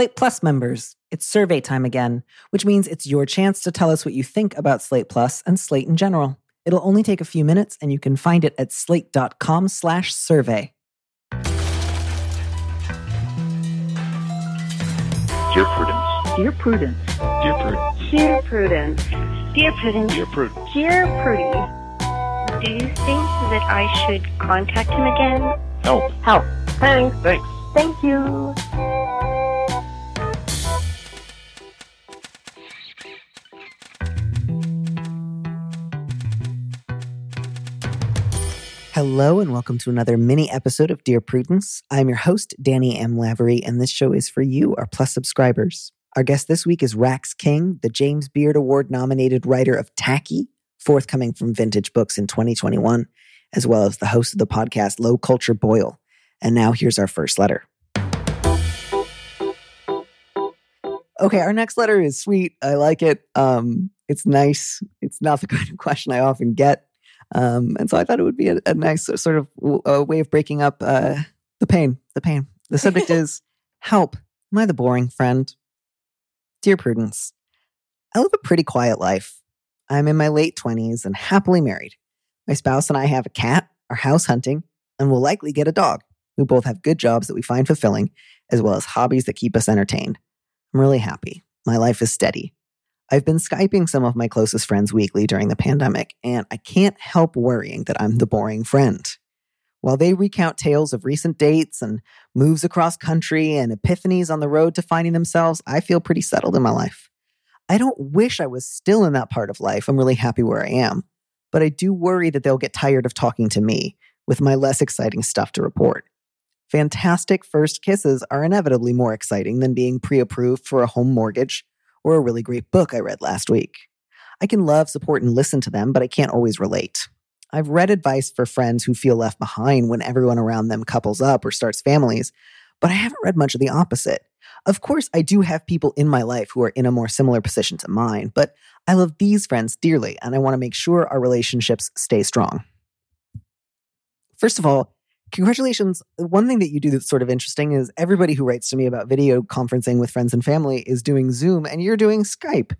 Slate Plus members, it's survey time again, which means it's your chance to tell us what you think about Slate Plus and Slate in general. It'll only take a few minutes and you can find it at slate.com slash survey. Dear Prudence. Dear Prudence. Dear Prudence. Dear Prudence. Dear Prudence. Dear Prudence. Dear Prudie. Do you think that I should contact him again? Help. Help. Thanks. Thanks. Thank you. Hello and welcome to another mini episode of Dear Prudence. I'm your host, Danny M. Lavery, and this show is for you, our Plus subscribers. Our guest this week is Rax King, the James Beard Award nominated writer of Tacky, forthcoming from Vintage Books in 2021, as well as the host of the podcast Low Culture Boil. And now here's our first letter. Okay, our next letter is sweet. I like it. Um, it's nice. It's not the kind of question I often get. Um, and so I thought it would be a, a nice sort of a way of breaking up uh, the pain. The pain. The subject is help. Am I the boring friend? Dear Prudence, I live a pretty quiet life. I'm in my late 20s and happily married. My spouse and I have a cat, are house hunting, and will likely get a dog. We both have good jobs that we find fulfilling, as well as hobbies that keep us entertained. I'm really happy. My life is steady. I've been Skyping some of my closest friends weekly during the pandemic, and I can't help worrying that I'm the boring friend. While they recount tales of recent dates and moves across country and epiphanies on the road to finding themselves, I feel pretty settled in my life. I don't wish I was still in that part of life. I'm really happy where I am. But I do worry that they'll get tired of talking to me with my less exciting stuff to report. Fantastic first kisses are inevitably more exciting than being pre approved for a home mortgage or a really great book I read last week. I can love, support, and listen to them, but I can't always relate. I've read advice for friends who feel left behind when everyone around them couples up or starts families, but I haven't read much of the opposite. Of course, I do have people in my life who are in a more similar position to mine, but I love these friends dearly and I want to make sure our relationships stay strong. First of all, congratulations. One thing that you do that's sort of interesting is everybody who writes to me about video conferencing with friends and family is doing Zoom and you're doing Skype.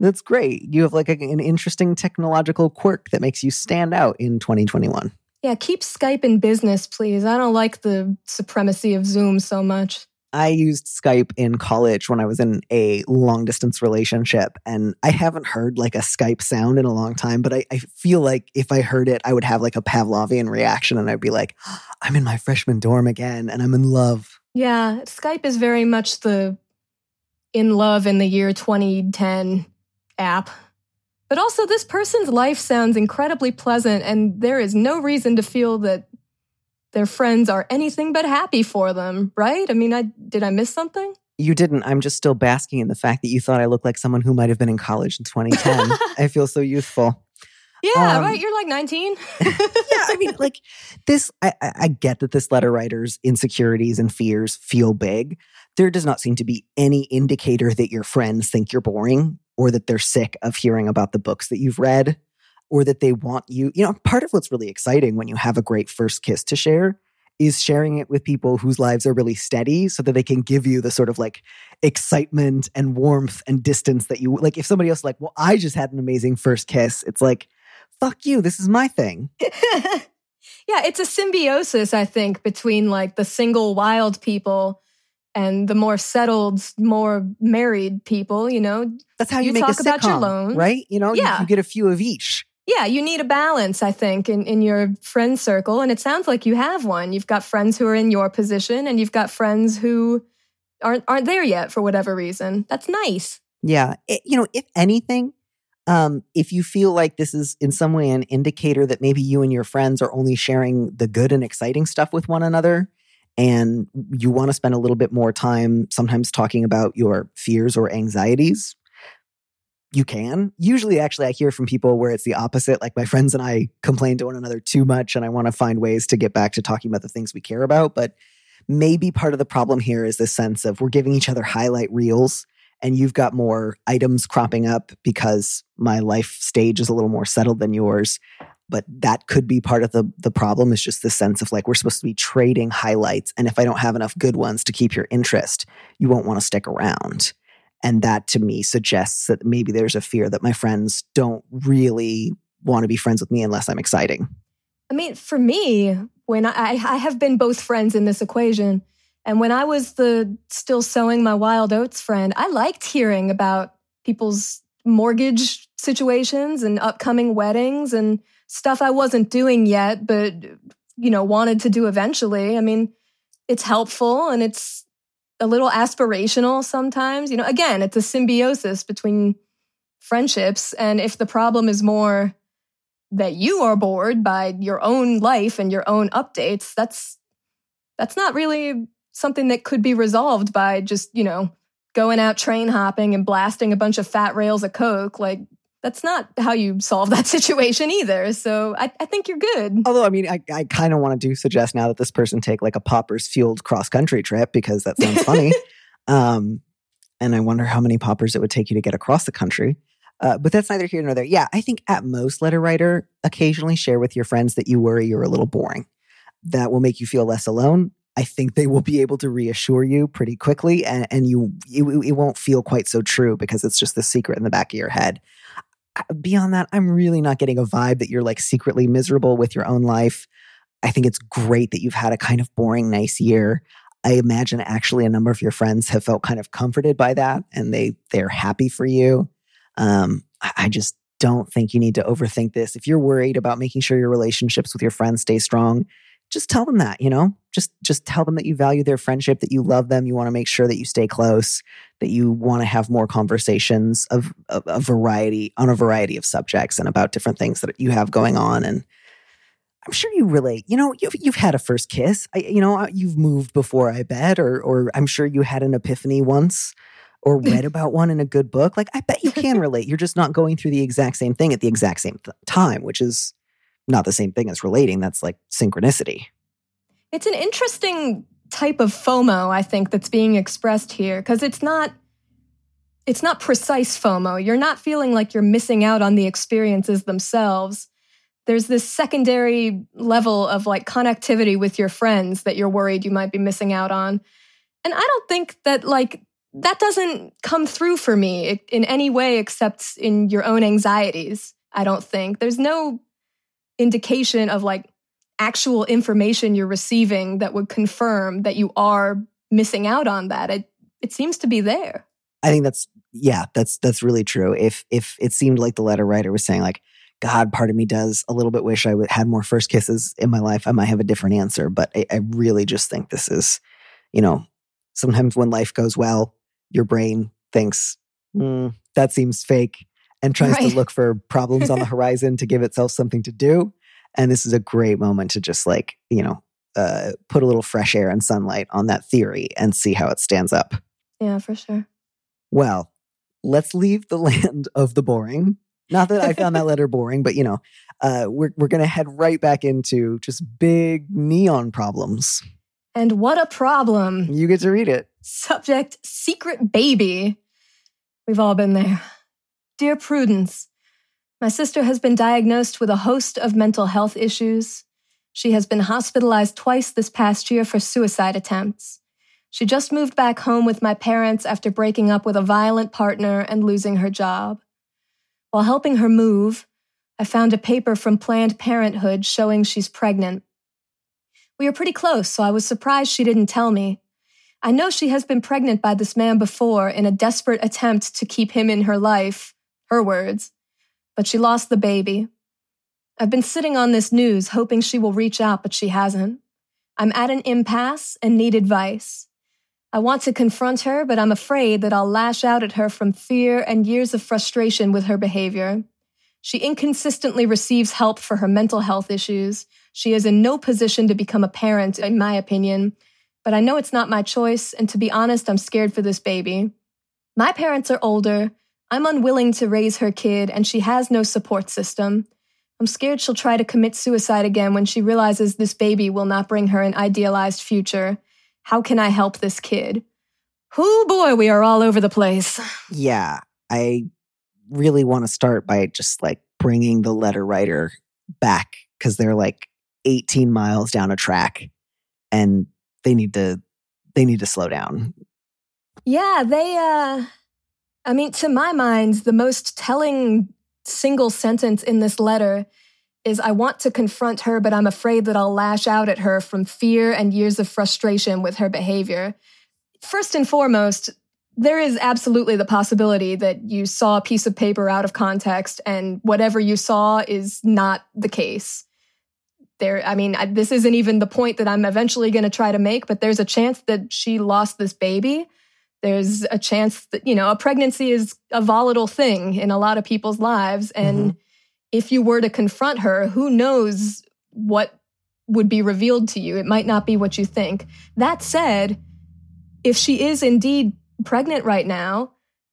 That's great. You have like a, an interesting technological quirk that makes you stand out in 2021. Yeah, keep Skype in business, please. I don't like the supremacy of Zoom so much. I used Skype in college when I was in a long distance relationship, and I haven't heard like a Skype sound in a long time, but I, I, feel like if I heard it, I would have like a Pavlovian reaction and I'd be like, I'm in my freshman dorm again and I'm in love. Yeah, Skype is very much the in love in the year 2010 app. But also, this person's life sounds incredibly pleasant, and there is no reason to feel that their friends are anything but happy for them, right? I mean, I did I miss something? You didn't. I'm just still basking in the fact that you thought I looked like someone who might have been in college in 2010. I feel so youthful. Yeah, um, right. You're like 19. yeah, I mean, like this. I, I get that this letter writer's insecurities and fears feel big. There does not seem to be any indicator that your friends think you're boring or that they're sick of hearing about the books that you've read or that they want you. You know, part of what's really exciting when you have a great first kiss to share is sharing it with people whose lives are really steady so that they can give you the sort of like excitement and warmth and distance that you like if somebody else like well i just had an amazing first kiss it's like fuck you this is my thing yeah it's a symbiosis i think between like the single wild people and the more settled, more married people, you know. That's how you, you make talk a sitcom, about your loans, right? You know, yeah. you, you get a few of each. Yeah, you need a balance, I think, in, in your friend circle. And it sounds like you have one. You've got friends who are in your position and you've got friends who aren't aren't there yet for whatever reason. That's nice. Yeah. It, you know, if anything, um, if you feel like this is in some way an indicator that maybe you and your friends are only sharing the good and exciting stuff with one another, and you want to spend a little bit more time sometimes talking about your fears or anxieties, you can. Usually, actually, I hear from people where it's the opposite. Like my friends and I complain to one another too much, and I want to find ways to get back to talking about the things we care about. But maybe part of the problem here is this sense of we're giving each other highlight reels, and you've got more items cropping up because my life stage is a little more settled than yours. but that could be part of the the problem is just the sense of like we're supposed to be trading highlights and if i don't have enough good ones to keep your interest you won't want to stick around and that to me suggests that maybe there's a fear that my friends don't really want to be friends with me unless i'm exciting I mean, for me, when I, I have been both friends in this equation, and when I was the still sowing my wild oats friend, I liked hearing about people's mortgage situations and upcoming weddings and stuff I wasn't doing yet, but you know, wanted to do eventually. I mean, it's helpful and it's a little aspirational sometimes. You know, again, it's a symbiosis between friendships. And if the problem is more that you are bored by your own life and your own updates, that's that's not really something that could be resolved by just, you know, going out train hopping and blasting a bunch of fat rails of coke. Like that's not how you solve that situation either. So I, I think you're good. although i mean i, I kind of want to do suggest now that this person take like a poppers fueled cross country trip because that sounds funny um and i wonder how many poppers it would take you to get across the country uh, but that's neither here nor there. Yeah, I think at most, letter writer, occasionally share with your friends that you worry you're a little boring. That will make you feel less alone. I think they will be able to reassure you pretty quickly, and, and you, you it won't feel quite so true because it's just the secret in the back of your head. Beyond that, I'm really not getting a vibe that you're like secretly miserable with your own life. I think it's great that you've had a kind of boring, nice year. I imagine actually a number of your friends have felt kind of comforted by that, and they they're happy for you. Um, I just don't think you need to overthink this. If you're worried about making sure your relationships with your friends stay strong, just tell them that, you know? Just just tell them that you value their friendship, that you love them, you want to make sure that you stay close, that you want to have more conversations of a, a variety on a variety of subjects and about different things that you have going on and I'm sure you relate. You know, you've you've had a first kiss. I, you know, uh, you've moved before, I bet, or or I'm sure you had an epiphany once or read about one in a good book. Like, I bet you can relate. You're just not going through the exact same thing at the exact same th- time, which is not the same thing as relating. That's like synchronicity. It's an interesting type of FOMO, I think, that's being expressed here because it's not it's not precise FOMO. You're not feeling like you're missing out on the experiences themselves. There's this secondary level of like connectivity with your friends that you're worried you might be missing out on. And I don't think that like that doesn't come through for me in any way except in your own anxieties. I don't think there's no indication of like actual information you're receiving that would confirm that you are missing out on that. It it seems to be there. I think that's yeah, that's that's really true. If if it seemed like the letter writer was saying like, God, part of me does a little bit wish I had more first kisses in my life. I might have a different answer, but I, I really just think this is, you know, sometimes when life goes well, your brain thinks "Hmm, that seems fake and tries Right. to look for problems on the horizon to give itself something to do. And this is a great moment to just like you know uh, put a little fresh air and sunlight on that theory and see how it stands up. Yeah, for sure. Well, let's leave the land of the boring. Not that I found that letter boring, but you know, uh, we're we're gonna head right back into just big neon problems. And what a problem. You get to read it. Subject Secret Baby. We've all been there. Dear Prudence, my sister has been diagnosed with a host of mental health issues. She has been hospitalized twice this past year for suicide attempts. She just moved back home with my parents after breaking up with a violent partner and losing her job. While helping her move, I found a paper from Planned Parenthood showing she's pregnant. We are pretty close, so I was surprised she didn't tell me. I know she has been pregnant by this man before in a desperate attempt to keep him in her life, her words, but she lost the baby. I've been sitting on this news hoping she will reach out, but she hasn't. I'm at an impasse and need advice. I want to confront her, but I'm afraid that I'll lash out at her from fear and years of frustration with her behavior. She inconsistently receives help for her mental health issues. She is in no position to become a parent, in my opinion, but I know it's not my choice, and to be honest, I'm scared for this baby. My parents are older. I'm unwilling to raise her kid, and she has no support system. I'm scared she'll try to commit suicide again when she realizes this baby will not bring her an idealized future. How can I help this kid? Oh boy, we are all over the place. Yeah, I really want to start by just like bringing the letter writer back because they're like 18 miles down a track and they need to they need to slow down. Yeah, they uh I mean to my mind the most telling single sentence in this letter is I want to confront her but I'm afraid that I'll lash out at her from fear and years of frustration with her behavior. First and foremost, there is absolutely the possibility that you saw a piece of paper out of context and whatever you saw is not the case. There, I mean, I, this isn't even the point that I'm eventually going to try to make, but there's a chance that she lost this baby. There's a chance that, you know, a pregnancy is a volatile thing in a lot of people's lives. And Mhm. if you were to confront her, who knows what would be revealed to you? It might not be what you think. That said, if she is indeed pregnant right now,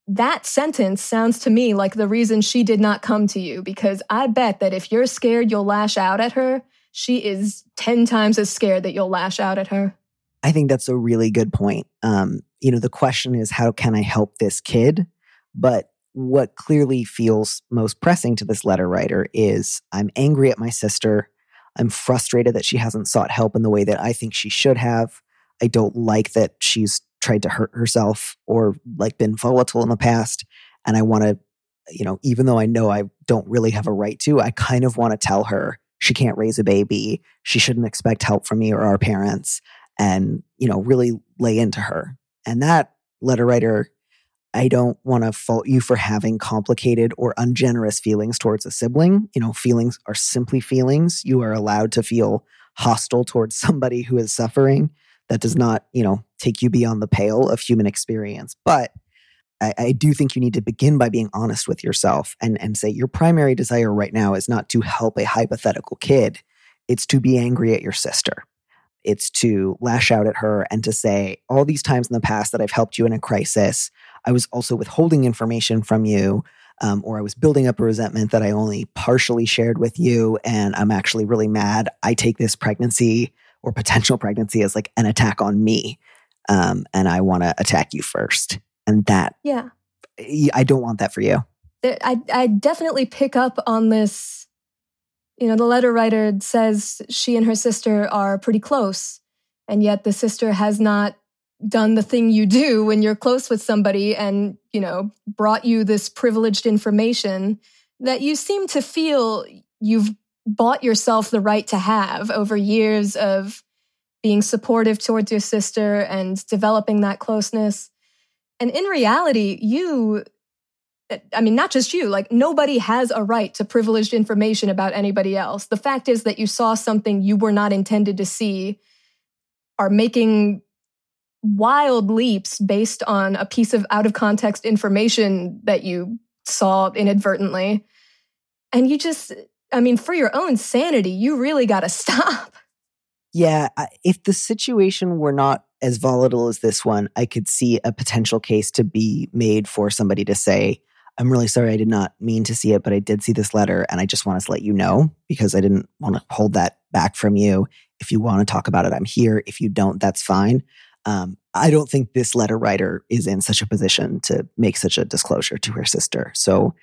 that sentence sounds to me like the reason she did not come to you because I bet that if you're scared you'll lash out at her, she is 10 times as scared that you'll lash out at her. I think that's a really good point. Um, you know, the question is how can I help this kid? But what clearly feels most pressing to this letter writer is I'm angry at my sister. I'm frustrated that she hasn't sought help in the way that I think she should have. I don't like that she's tried to hurt herself or like been volatile in the past. And I want to, you know, even though I know I don't really have a right to, I kind of want to tell her she can't raise a baby. She shouldn't expect help from me or our parents and, you know, really lay into her. And that letter writer, I don't want to fault you for having complicated or ungenerous feelings towards a sibling. You know, feelings are simply feelings. You are allowed to feel hostile towards somebody who is suffering. That does not, you know, take you beyond the pale of human experience. But I, I do think you need to begin by being honest with yourself and, and say your primary desire right now is not to help a hypothetical kid, it's to be angry at your sister. It's to lash out at her and to say, all these times in the past that I've helped you in a crisis, I was also withholding information from you, um, or I was building up a resentment that I only partially shared with you. And I'm actually really mad. I take this pregnancy or potential pregnancy as like an attack on me. Um, and I want to attack you first. And that, Yeah. I don't want that for you. I, I definitely pick up on this. You know, the letter writer says she and her sister are pretty close, and yet the sister has not done the thing you do when you're close with somebody and, you know, brought you this privileged information that you seem to feel you've bought yourself the right to have over years of being supportive towards your sister and developing that closeness. And in reality, you I mean, not just you, like nobody has a right to privileged information about anybody else. The fact is that you saw something you were not intended to see, are making wild leaps based on a piece of out of context information that you saw inadvertently. And you just, I mean, for your own sanity, you really got to stop. Yeah, if the situation were not as volatile as this one, I could see a potential case to be made for somebody to say, I'm really sorry, I did not mean to see it, but I did see this letter and I just want to let you know because I didn't want to hold that back from you. If you want to talk about it, I'm here. If you don't, that's fine. Um, I don't think this letter writer is in such a position to make such a disclosure to her sister. So,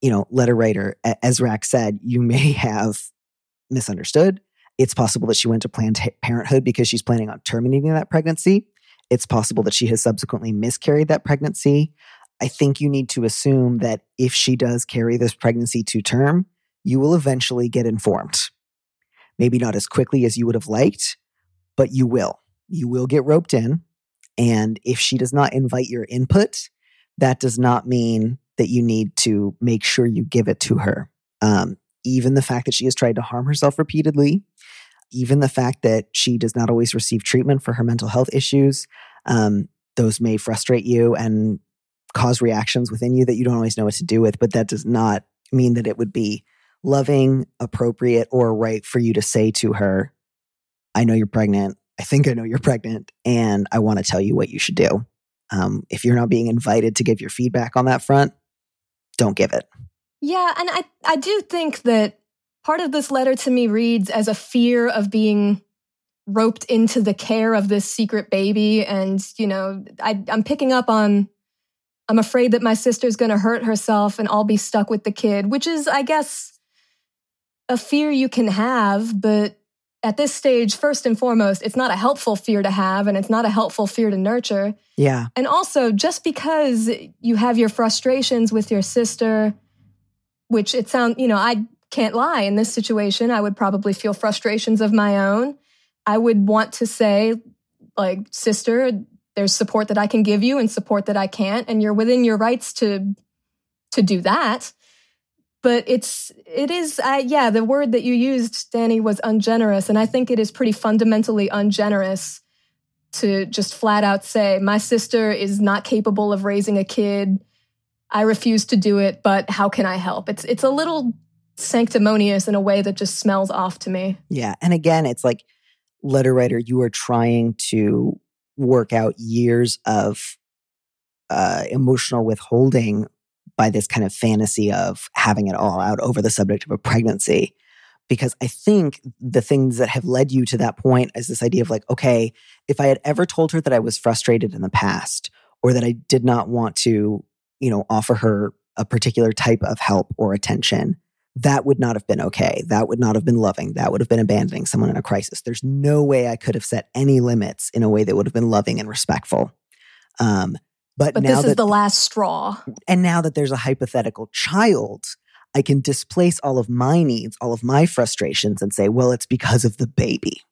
you know, letter writer, as Rax said, you may have misunderstood. It's possible that she went to Planned Parenthood because she's planning on terminating that pregnancy. It's possible that she has subsequently miscarried that pregnancy. I think you need to assume that if she does carry this pregnancy to term, you will eventually get informed. Maybe not as quickly as you would have liked, but you will. You will get roped in. And if she does not invite your input, that does not mean that you need to make sure you give it to her. Um, even the fact that she has tried to harm herself repeatedly, even the fact that she does not always receive treatment for her mental health issues, um, those may frustrate you and cause reactions within you that you don't always know what to do with. But that does not mean that it would be loving, appropriate, or right for you to say to her, I know you're pregnant. I think I know you're pregnant, and I want to tell you what you should do. Um, if you're not being invited to give your feedback on that front, don't give it. Yeah, and I, I do think that part of this letter to me reads as a fear of being roped into the care of this secret baby. And, you know, I, I'm picking up on, I'm afraid that my sister's going to hurt herself and I'll be stuck with the kid, which is, I guess, a fear you can have, but at this stage, first and foremost, it's not a helpful fear to have and it's not a helpful fear to nurture. Yeah. And also, just because you have your frustrations with your sister, which it sounds, you know, I can't lie in this situation, I would probably feel frustrations of my own. I would want to say, like, sister, there's support that I can give you and support that I can't, and you're within your rights to to do that. But it's it is uh, yeah the word that you used danny was ungenerous and i think it is pretty fundamentally ungenerous to just flat out say my sister is not capable of raising a kid. I refuse to do it but how can i help? It's it's a little sanctimonious in a way that just smells off to me. Yeah. And again, it's like letter writer, you are trying to work out years of uh, emotional withholding by this kind of fantasy of having it all out over the subject of a pregnancy. Because I think the things that have led you to that point is this idea of like, okay, if I had ever told her that I was frustrated in the past or that I did not want to, you know, offer her a particular type of help or attention, that would not have been okay. That would not have been loving. That would have been abandoning someone in a crisis. There's no way I could have set any limits in a way that would have been loving and respectful. Um, but, but now this that is the last straw and now that there's a hypothetical child, I can displace all of my needs, all of my frustrations, and say, well, it's because of the baby.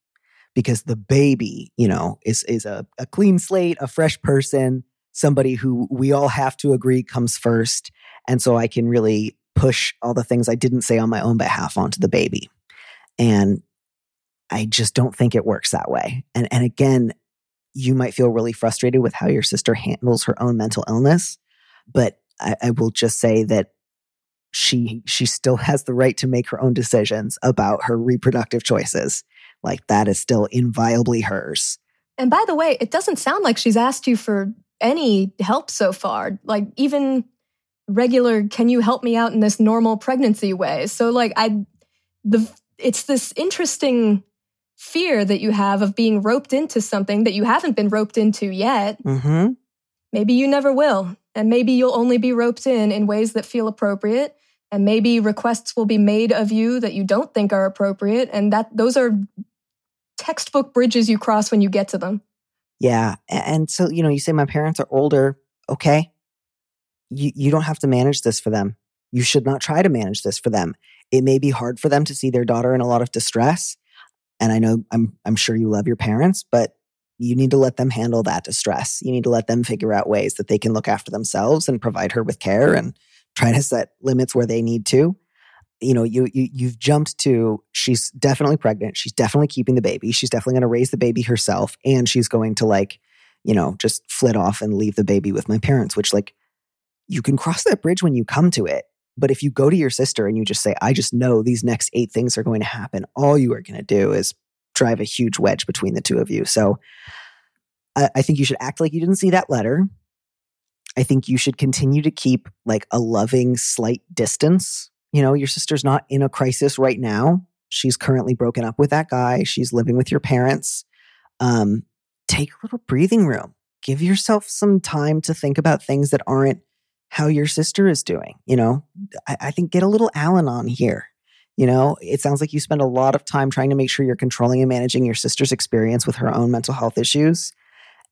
Because the baby, you know, is is a, a clean slate, a fresh person, somebody who we all have to agree comes first. And so I can really push all the things I didn't say on my own behalf onto the baby. And I just don't think it works that way. And and again, you might feel really frustrated with how your sister handles her own mental illness, but I, I will just say that she she still has the right to make her own decisions about her reproductive choices. Like that is still inviolably hers. And by the way, it doesn't sound like she's asked you for any help so far. Like even regular, can you help me out in this normal pregnancy way? So like I the it's this interesting fear that you have of being roped into something that you haven't been roped into yet. Mm-hmm. Maybe you never will. And maybe you'll only be roped in in ways that feel appropriate. And maybe requests will be made of you that you don't think are appropriate. And that those are textbook bridges you cross when you get to them. Yeah. And so, you know, you say my parents are older. Okay. You, you don't have to manage this for them. You should not try to manage this for them. It may be hard for them to see their daughter in a lot of distress. And I know I'm, I'm sure you love your parents, but you need to let them handle that distress. You need to let them figure out ways that they can look after themselves and provide her with care and try to set limits where they need to. You know, you, you you've jumped to she's definitely pregnant. She's definitely keeping the baby. She's definitely going to raise the baby herself, and she's going to like, you know, just flit off and leave the baby with my parents. Which like, you can cross that bridge when you come to it. But if you go to your sister and you just say, "I just know these next eight things are going to happen," all you are going to do is drive a huge wedge between the two of you. So, I, I think you should act like you didn't see that letter. I think you should continue to keep like a loving, slight distance. You know, your sister's not in a crisis right now. She's currently broken up with that guy. She's living with your parents. Um, take a little breathing room. Give yourself some time to think about things that aren't how your sister is doing. You know, I, I think get a little Al-Anon here. You know, it sounds like you spend a lot of time trying to make sure you're controlling and managing your sister's experience with her own mental health issues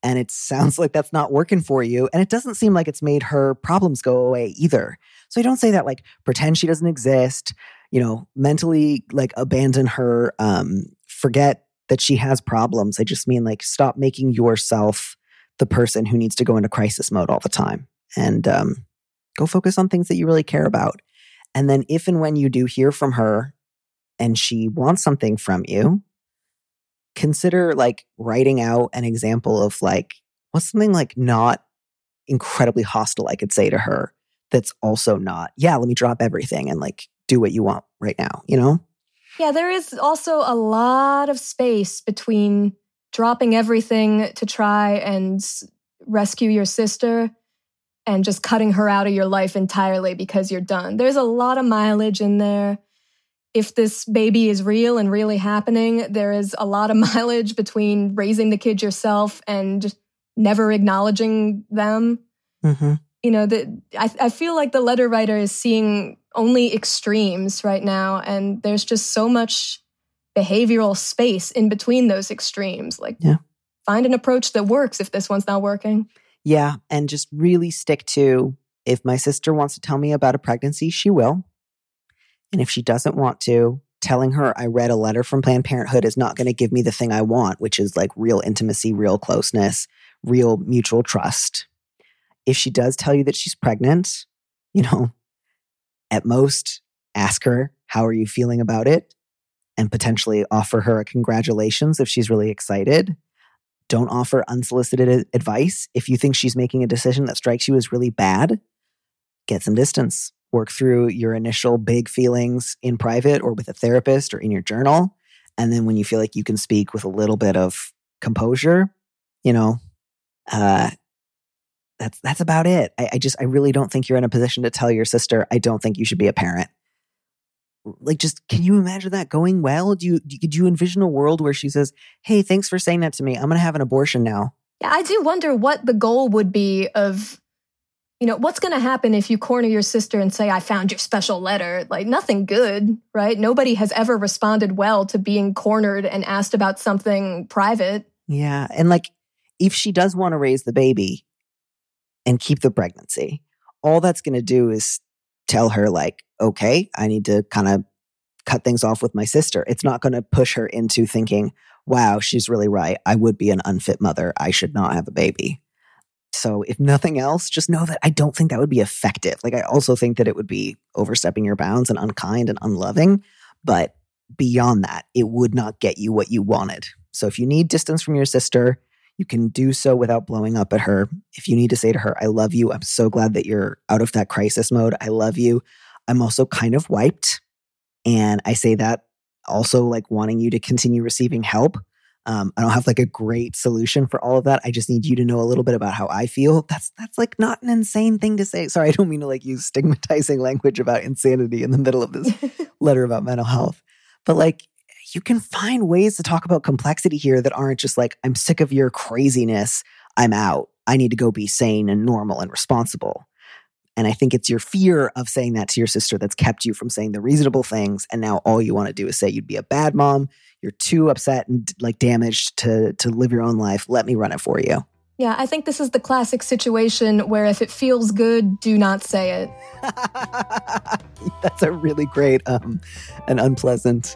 and it sounds like that's not working for you and it doesn't seem like it's made her problems go away either so i don't say that like pretend she doesn't exist you know mentally like abandon her um forget that she has problems i just mean like stop making yourself the person who needs to go into crisis mode all the time and um go focus on things that you really care about and then if and when you do hear from her and she wants something from you consider like writing out an example of like what's something like not incredibly hostile I could say to her that's also not, yeah, let me drop everything and like do what you want right now, you know? Yeah, there is also a lot of space between dropping everything to try and rescue your sister and just cutting her out of your life entirely because you're done. There's a lot of mileage in there. If this baby is real and really happening, there is a lot of mileage between raising the kid yourself and never acknowledging them Mm-hmm. you know that I, I feel like the letter writer is seeing only extremes right now. And there's just so much behavioral space in between those extremes. Like, Yeah. find an approach that works if this one's not working. Yeah. And just really stick to if my sister wants to tell me about a pregnancy, she will. And if she doesn't want to, telling her I read a letter from Planned Parenthood is not going to give me the thing I want, which is like real intimacy, real closeness, real mutual trust. If she does tell you that she's pregnant, you know, at most ask her, How are you feeling about it? And potentially offer her a congratulations if she's really excited. Don't offer unsolicited advice. If you think she's making a decision that strikes you as really bad, get some distance. Work through your initial big feelings in private or with a therapist or in your journal. And then when you feel like you can speak with a little bit of composure, you know, uh, that's that's about it. I, I just I really don't think you're in a position to tell your sister I don't think you should be a parent. Like, just can you imagine that going well? Do you do you- could you envision a world where she says, "Hey, thanks for saying that to me. I'm going to have an abortion now." Yeah, I do wonder what the goal would be of, you know, what's going to happen if you corner your sister and say, I found your special letter? Like, nothing good, right? Nobody has ever responded well to being cornered and asked about something private. Yeah, and like if she does want to raise the baby and keep the pregnancy, all that's going to do is tell her like, "Okay, I need to kind of cut things off with my sister." It's not going to push her into thinking, "Wow, she's really right. I would be an unfit mother. I should not have a baby." So, if nothing else, just know that I don't think that would be effective. Like I also think that it would be overstepping your bounds and unkind and unloving, but beyond that, it would not get you what you wanted. So if you need distance from your sister, you can do so without blowing up at her. If you need to say to her, I love you, I'm so glad that you're out of that crisis mode. I love you. I'm also kind of wiped. And I say that also like wanting you to continue receiving help. Um, I don't have like a great solution for all of that. I just need you to know a little bit about how I feel. That's that's like not an insane thing to say. Sorry, I don't mean to like use stigmatizing language about insanity in the middle of this letter about mental health. But like you can find ways to talk about complexity here that aren't just like, I'm sick of your craziness. I'm out. I need to go be sane and normal and responsible. And I think it's your fear of saying that to your sister that's kept you from saying the reasonable things. And now all you want to do is say you'd be a bad mom. You're too upset and like damaged to to live your own life. Let me run it for you. Yeah, I think this is the classic situation where if it feels good, do not say it. That's a really great um, and unpleasant